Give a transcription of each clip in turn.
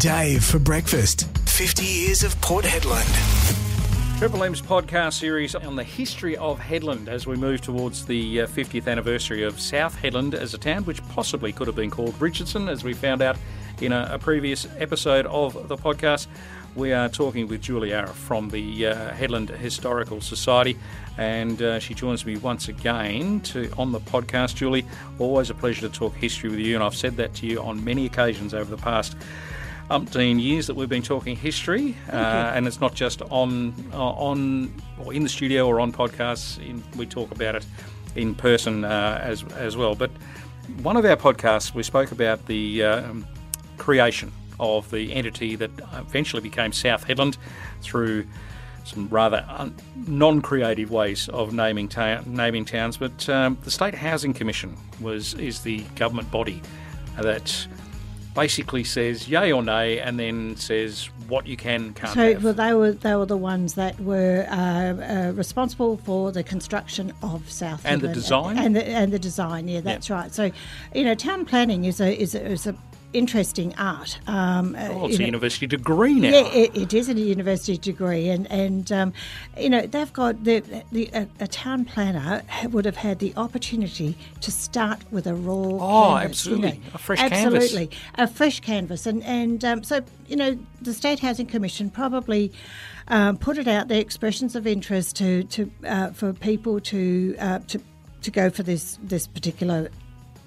Dave for breakfast. 50 years of Port Hedland. Triple M's podcast series on the history of Hedland as we move towards the uh, 50th anniversary of South Hedland as a town, which possibly could have been called Richardson, as we found out in a, a previous episode of the podcast. We are talking with Julie Arra from the uh, Hedland Historical Society, and uh, she joins me once again to on the podcast. Julie, always a pleasure to talk history with you, and I've said that to you on many occasions over the past umpteen years that we've been talking history, uh, and it's not just on uh, on or in the studio or on podcasts. In, we talk about it in person uh, as as well. But one of our podcasts, we spoke about the um, creation of the entity that eventually became South Hedland through some rather un- non-creative ways of naming ta- naming towns. But um, the State Housing Commission was is the government body that basically says yay or nay, and then says what you can can't So have. well, they were they were the ones that were uh, uh, responsible for the construction of South And the design? and the and the design. Yeah, that's right. So, you know, town planning is a is a, is a interesting art. Um, uh, oh, it's a know, university degree now. Yeah, it, it is a university degree, and and um, you know they've got the, the a, a town planner would have had the opportunity to start with a raw. Oh, canvas, you know. absolutely. A fresh canvas. absolutely a fresh canvas, and and um, so you know the State Housing Commission probably. Um, put it out there, expressions of interest to, to uh, for people to uh, to to go for this this particular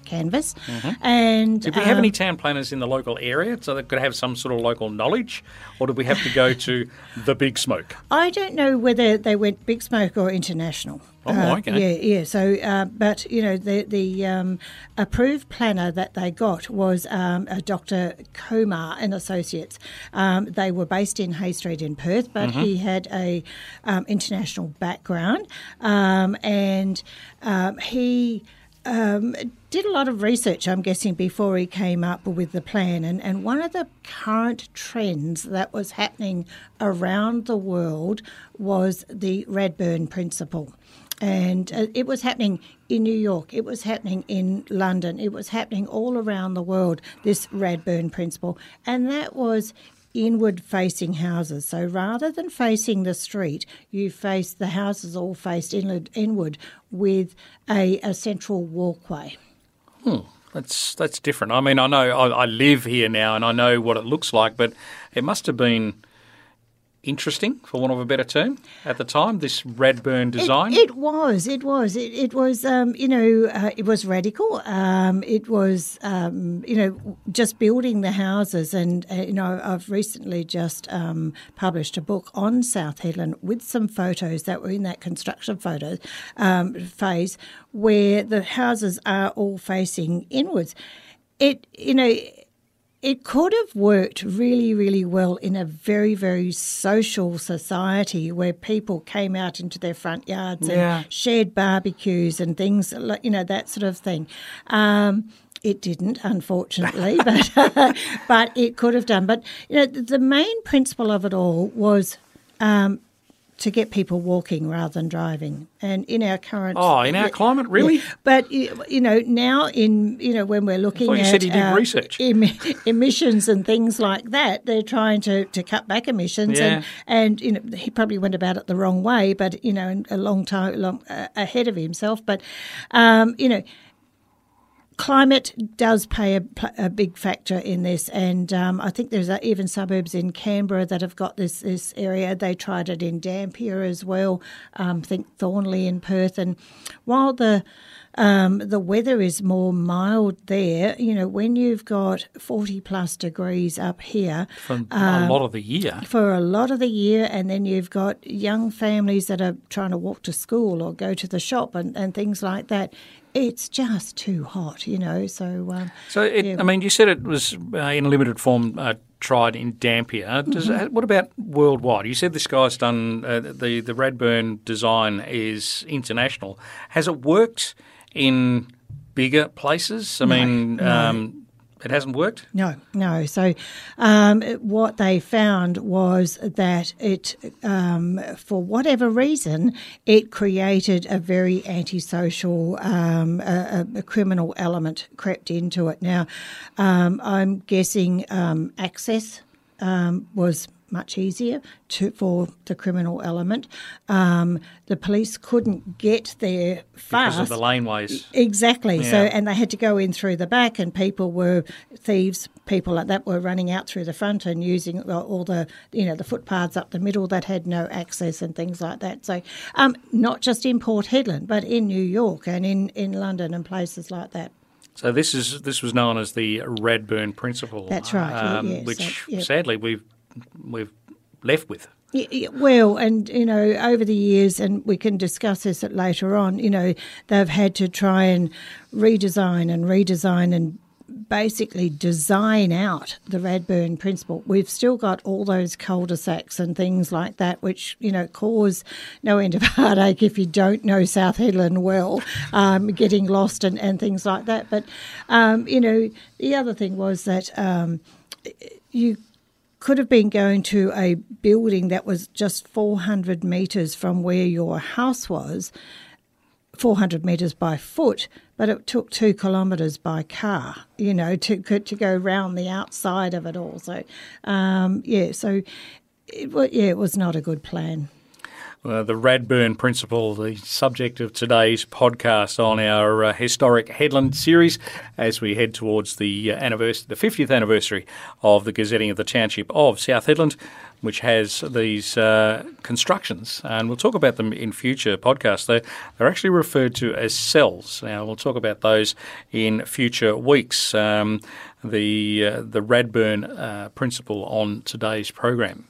canvas, and Did we have um, any town planners in the local area so they could have some sort of local knowledge, or did we have to go to the big smoke? I don't know whether they went big smoke or international. Oh, Uh, okay. Yeah, yeah. So, uh, but you know, the the um, approved planner that they got was um, a Dr. Komar and Associates. Um, they were based in Hay Street in Perth, but Mm-hmm. he had a um, international background, um, and um, he. Um, did a lot of research, I'm guessing, before he came up with the plan. And, and one of the current trends that was happening around the world was the Radburn Principle. And uh, it was happening in New York, it was happening in London, it was happening all around the world, this Radburn Principle. And that was inward facing houses. So rather than facing the street, you face the houses all faced inward, inward with a, a central walkway. Hmm. That's that's different. I mean, I know I, I live here now and I know what it looks like, but it must have been interesting, for want of a better term, at the time. This Radburn design. It, it was. It was. It, it was. Um, you know, uh, it was radical. Um, it was. Um, you know, just building the houses, and uh, you know, I've recently just um, published a book on South Hedland with some photos that were in that construction photo um, phase, where the houses are all facing inwards. It. You know it could have worked really, really well in a very, very social society where people came out into their front yards Yeah. and shared barbecues and things, you know, that sort of thing. Um, it didn't, unfortunately, but but it could have done. But you know, the, the main principle of it all was um, to get people walking rather than driving. And in our current Oh, in our climate, really? but you know now in you know when we're looking you at said you did research. em- emissions and things like that, they're trying to, to cut back emissions Yeah. and and you know he probably went about it the wrong way, but you know a long time long uh, ahead of himself. But um, you know climate does play a, a big factor in this, and um, I think there's uh, even suburbs in Canberra that have got this this area. They tried it in Dampier as well. Um, I think Thornlie in Perth, and while the um, the weather is more mild there. You know, when you've got 40 plus degrees up here For Um, a lot of the year. for a lot of the year, and then you've got young families that are trying to walk to school or go to the shop and, and things like that. It's just too hot, you know. So, um, So, it, Yeah. I mean, you said it was uh, in limited form uh, tried in Dampier. Does, Mm-hmm. What about worldwide? You said this guy's done uh, the the Radburn design is international. Has it worked in bigger places? I mean, Um, it hasn't worked. No, no. So, um, what they found was that it, um, for whatever reason, it created a very antisocial, um, a, a, criminal element crept into it. Now, um, I'm guessing um, access um, was much easier to, for the criminal element. Um, the police couldn't get there fast because of the laneways. Exactly. Yeah. So, and they had to go in through the back, and people were thieves. People like that were running out through the front and using all the you know the footpaths up the middle that had no access and things like that. So, um, not just in Port Hedland, but in New York and in in London and places like that. So this is this was known as the Radburn Principle. That's right, um, which yeah. sadly we've we've left with. Y- y- Well, and you know, over the years, and we can discuss this later on. You know, they've had to try and redesign and redesign and basically design out the Radburn principle. We've still got all those cul-de-sacs and things like that, which you know cause no end of heartache if you don't know South Hedland well, um, getting lost and, and things like that. But um, you know, the other thing was that um, you could have been going to a building that was just 400 metres from where your house was, 400 metres by foot, but it took two kilometres by car, you know, to to go round the outside of it all. So, um, yeah, so it, yeah, it was not a good plan. Uh, the Radburn Principle, the subject of today's podcast on our uh, historic Hedland series, as we head towards the uh, anniversary, the 50th anniversary of the gazetting of the township of South Hedland, which has these uh, constructions, and we'll talk about them in future podcasts. They're, they're actually referred to as cells. Now we'll talk about those in future weeks. Um, the uh, the Radburn Principle on today's program.